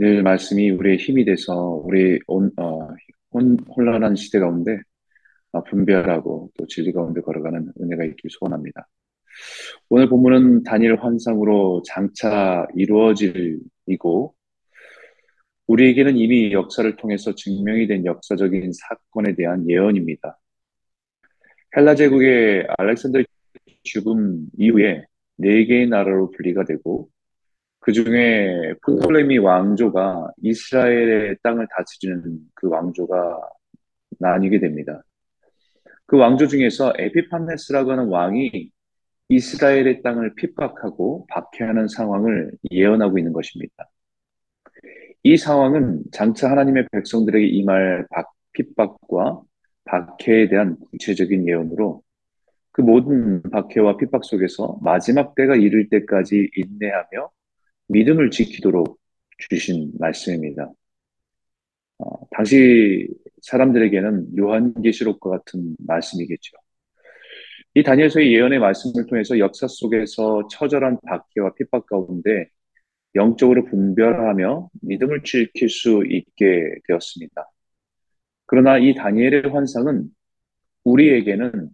늘 말씀이 우리의 힘이 돼서 우리 온, 어, 혼, 혼란한 시대 가운데 어, 분별하고 또 진리 가운데 걸어가는 은혜가 있길 소원합니다. 오늘 본문은 단일 환상으로 장차 이루어질 이고 우리에게는 이미 역사를 통해서 증명이 된 역사적인 사건에 대한 예언입니다. 헬라 제국의 알렉산더 죽음 이후에 네 개의 나라로 분리가 되고 그 중에 프톨레미 왕조가 이스라엘의 땅을 다스리는 그 왕조가 나뉘게 됩니다. 그 왕조 중에서 에피판네스라고 하는 왕이 이스라엘의 땅을 핍박하고 박해하는 상황을 예언하고 있는 것입니다. 이 상황은 장차 하나님의 백성들에게 임할 핍박과 박해에 대한 구체적인 예언으로 그 모든 박해와 핍박 속에서 마지막 때가 이를 때까지 인내하며 믿음을 지키도록 주신 말씀입니다. 어, 당시 사람들에게는 요한계시록과 같은 말씀이겠죠. 이 다니엘서의 예언의 말씀을 통해서 역사 속에서 처절한 박해와 핍박 가운데 영적으로 분별하며 믿음을 지킬 수 있게 되었습니다. 그러나 이 다니엘의 환상은 우리에게는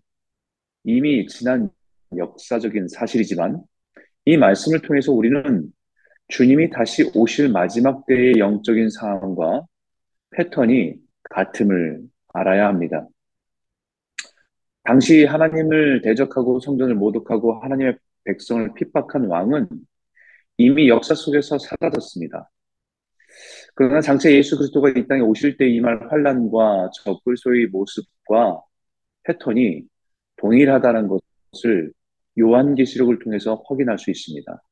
이미 지난 역사적인 사실이지만 이 말씀을 통해서 우리는 주님이 다시 오실 마지막 때의 영적인 상황과 패턴이 같음을 알아야 합니다. 당시 하나님을 대적하고 성전을 모독하고 하나님의 백성을 핍박한 왕은 이미 역사 속에서 사라졌습니다. 그러나 장차 예수 그리스도가 이 땅에 오실 때 임할 환란과 적글소의 모습과 패턴이 동일하다는 것을 요한계시록을 통해서 확인할 수 있습니다.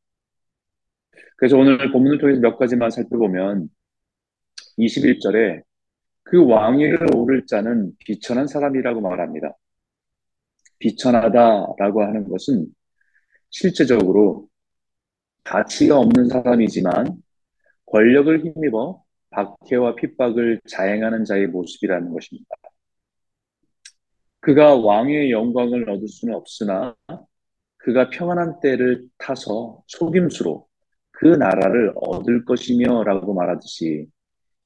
그래서 오늘 본문을 통해서 몇 가지만 살펴보면 21절에 그 왕위를 오를 자는 비천한 사람이라고 말합니다. 비천하다라고 하는 것은 실제적으로 가치가 없는 사람이지만 권력을 힘입어 박해와 핍박을 자행하는 자의 모습이라는 것입니다. 그가 왕의 영광을 얻을 수는 없으나 그가 평안한 때를 타서 속임수로 그 나라를 얻을 것이며 라고 말하듯이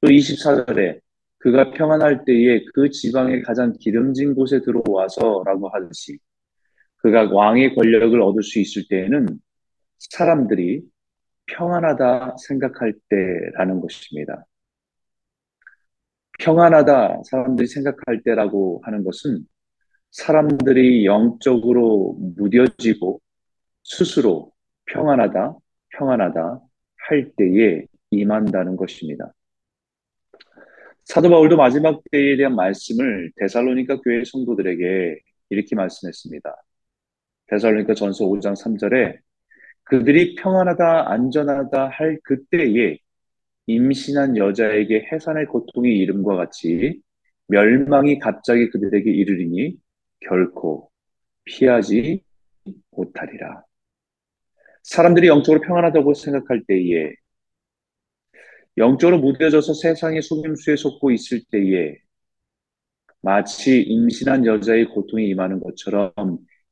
또 24절에 그가 평안할 때에 그 지방의 가장 기름진 곳에 들어와서 라고 하듯이 그가 왕의 권력을 얻을 수 있을 때에는 사람들이 평안하다 생각할 때라는 것입니다. 평안하다 사람들이 생각할 때라고 하는 것은 사람들이 영적으로 무뎌지고 스스로 평안하다, 평안하다 할 때에 임한다는 것입니다. 사도 바울도 마지막 때에 대한 말씀을 데살로니가 교회 성도들에게 이렇게 말씀했습니다. 데살로니가 전서 5장 3절에 그들이 평안하다, 안전하다 할 그때에 임신한 여자에게 해산의 고통이 이름과 같이 멸망이 갑자기 그들에게 이르리니 결코 피하지 못하리라. 사람들이 영적으로 평안하다고 생각할 때에 영적으로 무뎌져서 세상의 속임수에 속고 있을 때에 마치 임신한 여자의 고통이 임하는 것처럼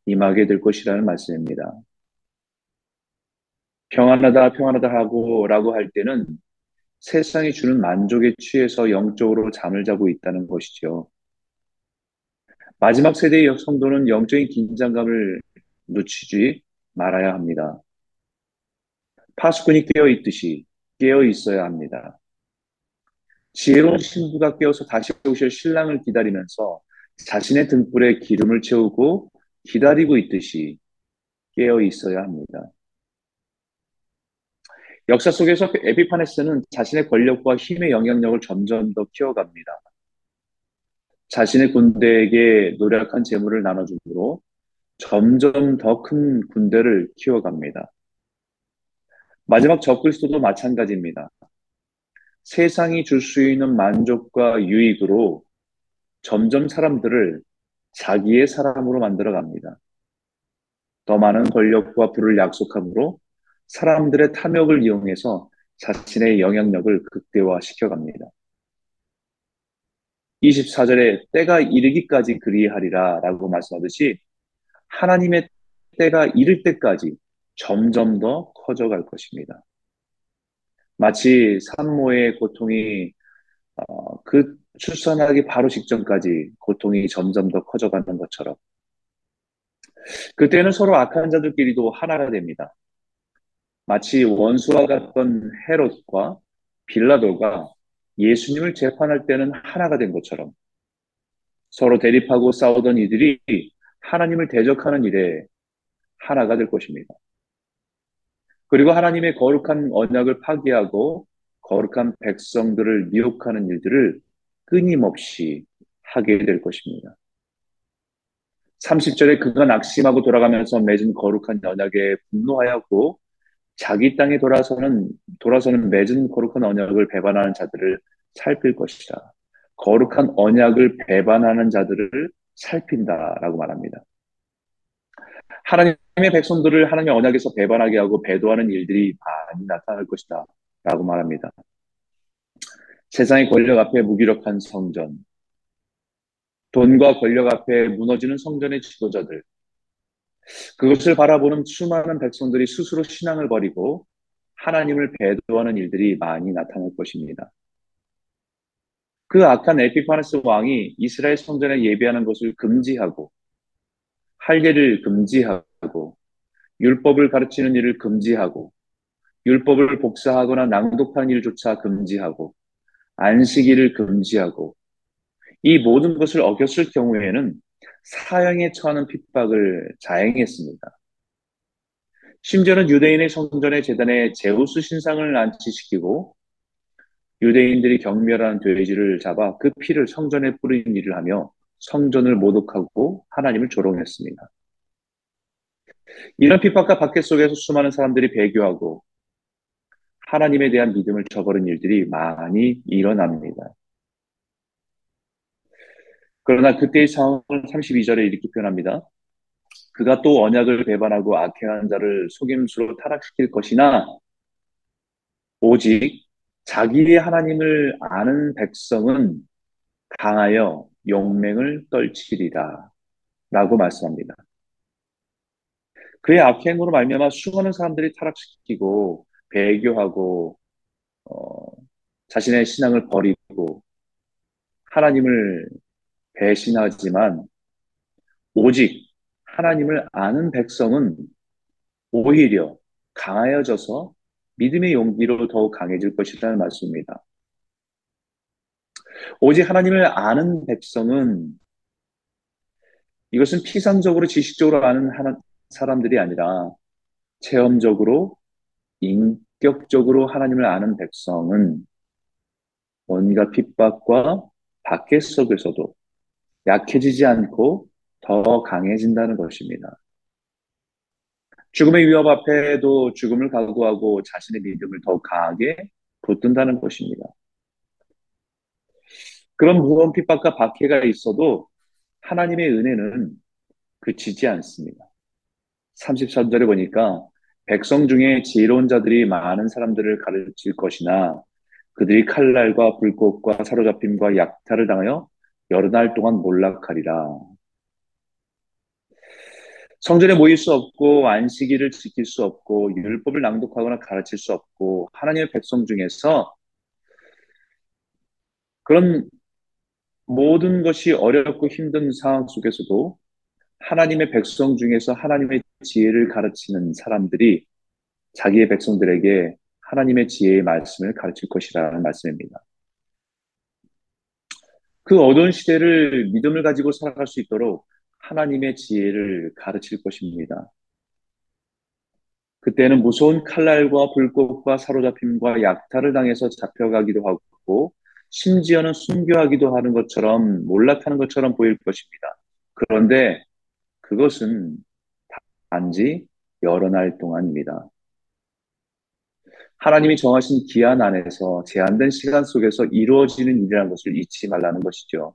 임하게 될 것이라는 말씀입니다. 평안하다, 평안하다 하고 라고 할 때는 세상이 주는 만족에 취해서 영적으로 잠을 자고 있다는 것이죠. 마지막 세대의 성도는 영적인 긴장감을 놓치지 말아야 합니다. 파수꾼이 깨어 있듯이 깨어 있어야 합니다. 지혜로운 신부가 깨어서 다시 오실 신랑을 기다리면서 자신의 등불에 기름을 채우고 기다리고 있듯이 깨어 있어야 합니다. 역사 속에서 에피파네스는 자신의 권력과 힘의 영향력을 점점 더 키워갑니다. 자신의 군대에게 노력한 재물을 나눠줌으로 점점 더 큰 군대를 키워갑니다. 마지막 적글수도 마찬가지입니다. 세상이 줄 수 있는 만족과 유익으로 점점 사람들을 자기의 사람으로 만들어 갑니다. 더 많은 권력과 부를 약속함으로 사람들의 탐욕을 이용해서 자신의 영향력을 극대화시켜 갑니다. 24절에 때가 이르기까지 그리하리라 라고 말씀하듯이 하나님의 때가 이를 때까지 점점 더 커져갈 것입니다. 마치 산모의 고통이 어, 그 출산하기 바로 직전까지 고통이 점점 더 커져가는 것처럼 그때는 서로 악한 자들끼리도 하나가 됩니다. 마치 원수와 같던 헤롯과 빌라도가 예수님을 재판할 때는 하나가 된 것처럼 서로 대립하고 싸우던 이들이 하나님을 대적하는 일에 하나가 될 것입니다. 그리고 하나님의 거룩한 언약을 파기하고 거룩한 백성들을 미혹하는 일들을 끊임없이 하게 될 것입니다. 30절에 그가 낙심하고 돌아가면서 맺은 거룩한 언약에 분노하였고 자기 땅에 돌아서는 돌아서는 맺은 거룩한 언약을 배반하는 자들을 살필 것이다. 거룩한 언약을 배반하는 자들을 살핀다라고 말합니다. 하나님의 백성들을 하나님의 언약에서 배반하게 하고 배도하는 일들이 많이 나타날 것이다. 라고 말합니다. 세상의 권력 앞에 무기력한 성전, 돈과 권력 앞에 무너지는 성전의 지도자들, 그것을 바라보는 수많은 백성들이 스스로 신앙을 버리고 하나님을 배도하는 일들이 많이 나타날 것입니다. 그 악한 에피파네스 왕이 이스라엘 성전에 예배하는 것을 금지하고 할례를 금지하고 율법을 가르치는 일을 금지하고 율법을 복사하거나 낭독하는 일조차 금지하고 안식일을 금지하고 이 모든 것을 어겼을 경우에는 사형에 처하는 핍박을 자행했습니다. 심지어는 유대인의 성전의 재단에 제우스 신상을 안치시키고 유대인들이 경멸한 돼지를 잡아 그 피를 성전에 뿌린 일을 하며 성전을 모독하고 하나님을 조롱했습니다. 이런 핍박과 박해 속에서 수많은 사람들이 배교하고 하나님에 대한 믿음을 저버린 일들이 많이 일어납니다. 그러나 그때의 상황을 32절에 이렇게 표현합니다. 그가 또 언약을 배반하고 악행한 자를 속임수로 타락시킬 것이나 오직 자기의 하나님을 아는 백성은 강하여 용맹을 떨치리라 라고 말씀합니다. 그의 악행으로 말미암아 수많은 사람들이 타락시키고 배교하고 어, 자신의 신앙을 버리고 하나님을 배신하지만 오직 하나님을 아는 백성은 오히려 강하여져서 믿음의 용기로 더욱 강해질 것이라는 말씀입니다. 오직 하나님을 아는 백성은 이것은 피상적으로 지식적으로 아는 사람들이 아니라 체험적으로 인격적으로 하나님을 아는 백성은 온갖 핍박과 박해 속에서도 약해지지 않고 더 강해진다는 것입니다. 죽음의 위협 앞에도 죽음을 각오하고 자신의 믿음을 더 강하게 붙든다는 것입니다. 그런 무거운 핍박과 박해가 있어도 하나님의 은혜는 그치지 않습니다. 33절에 보니까 백성 중에 지혜로운 자들이 많은 사람들을 가르칠 것이나 그들이 칼날과 불꽃과 사로잡힘과 약탈을 당하여 여러 날 동안 몰락하리라. 성전에 모일 수 없고 안식일을 지킬 수 없고 율법을 낭독하거나 가르칠 수 없고 하나님의 백성 중에서 그런 모든 것이 어렵고 힘든 상황 속에서도 하나님의 백성 중에서 하나님의 지혜를 가르치는 사람들이 자기의 백성들에게 하나님의 지혜의 말씀을 가르칠 것이라는 말씀입니다. 그 어두운 시대를 믿음을 가지고 살아갈 수 있도록 하나님의 지혜를 가르칠 것입니다. 그때는 무서운 칼날과 불꽃과 사로잡힘과 약탈을 당해서 잡혀가기도 하고 심지어는 순교하기도 하는 것처럼 몰락하는 것처럼 보일 것입니다. 그런데 그것은 단지 여러 날 동안입니다. 하나님이 정하신 기한 안에서 제한된 시간 속에서 이루어지는 일이라는 것을 잊지 말라는 것이죠.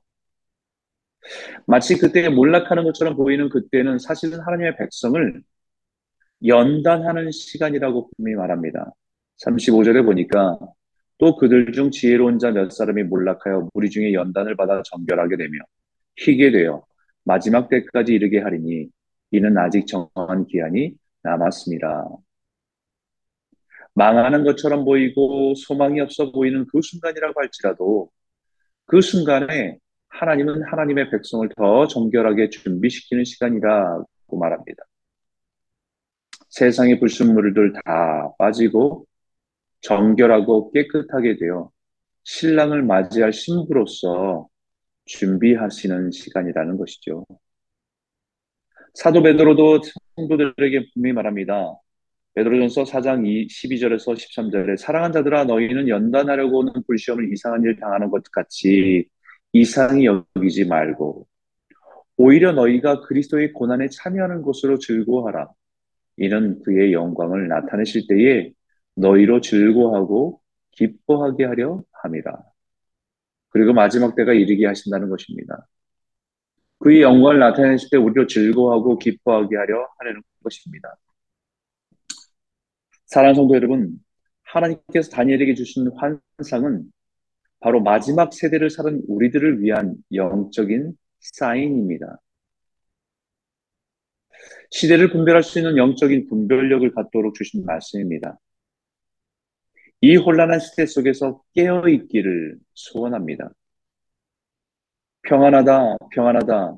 마치 그때 몰락하는 것처럼 보이는 그때는 사실은 하나님의 백성을 연단하는 시간이라고 분명히 말합니다. 35절에 보니까 또 그들 중 지혜로운 자 몇 사람이 몰락하여 무리 중에 연단을 받아 정결하게 되며 희게 되어 마지막 때까지 이르게 하리니 이는 아직 정한 기한이 남았습니다. 망하는 것처럼 보이고 소망이 없어 보이는 그 순간이라고 할지라도 그 순간에 하나님은 하나님의 백성을 더 정결하게 준비시키는 시간이라고 말합니다. 세상의 불순물들 다 빠지고 정결하고 깨끗하게 되어 신랑을 맞이할 신부로서 준비하시는 시간이라는 것이죠. 사도 베드로도 성도들에게 분명히 말합니다. 베드로전서 4장 12절에서 13절에 사랑한 자들아 너희는 연단하려고 오는 불시험을 이상한 일 당하는 것 같이 이상히 여기지 말고 오히려 너희가 그리스도의 고난에 참여하는 것으로 즐거워하라. 이는 그의 영광을 나타내실 때에 너희로 즐거워하고 기뻐하게 하려 함이라. 그리고 마지막 때가 이르게 하신다는 것입니다. 그의 영광을 나타내실 때 우리로 즐거워하고 기뻐하게 하려 하려는 것입니다. 사랑하는 성도 여러분, 하나님께서 다니엘에게 주신 환상은 바로 마지막 세대를 살은 우리들을 위한 영적인 사인입니다. 시대를 분별할 수 있는 영적인 분별력을 갖도록 주신 말씀입니다. 이 혼란한 시대 속에서 깨어 있기를 소원합니다. 평안하다, 평안하다.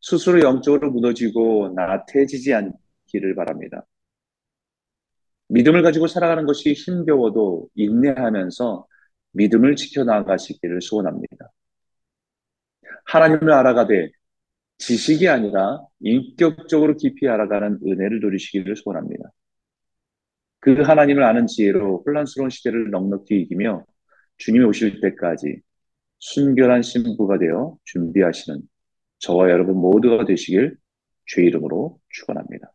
스스로 영적으로 무너지고 나태해지지 않기를 바랍니다. 믿음을 가지고 살아가는 것이 힘겨워도 인내하면서 믿음을 지켜나가시기를 소원합니다. 하나님을 알아가되 지식이 아니라 인격적으로 깊이 알아가는 은혜를 누리시기를 소원합니다. 그 하나님을 아는 지혜로 혼란스러운 시대를 넉넉히 이기며 주님이 오실 때까지 순결한 신부가 되어 준비하시는 저와 여러분 모두가 되시길 주의 이름으로 축원합니다.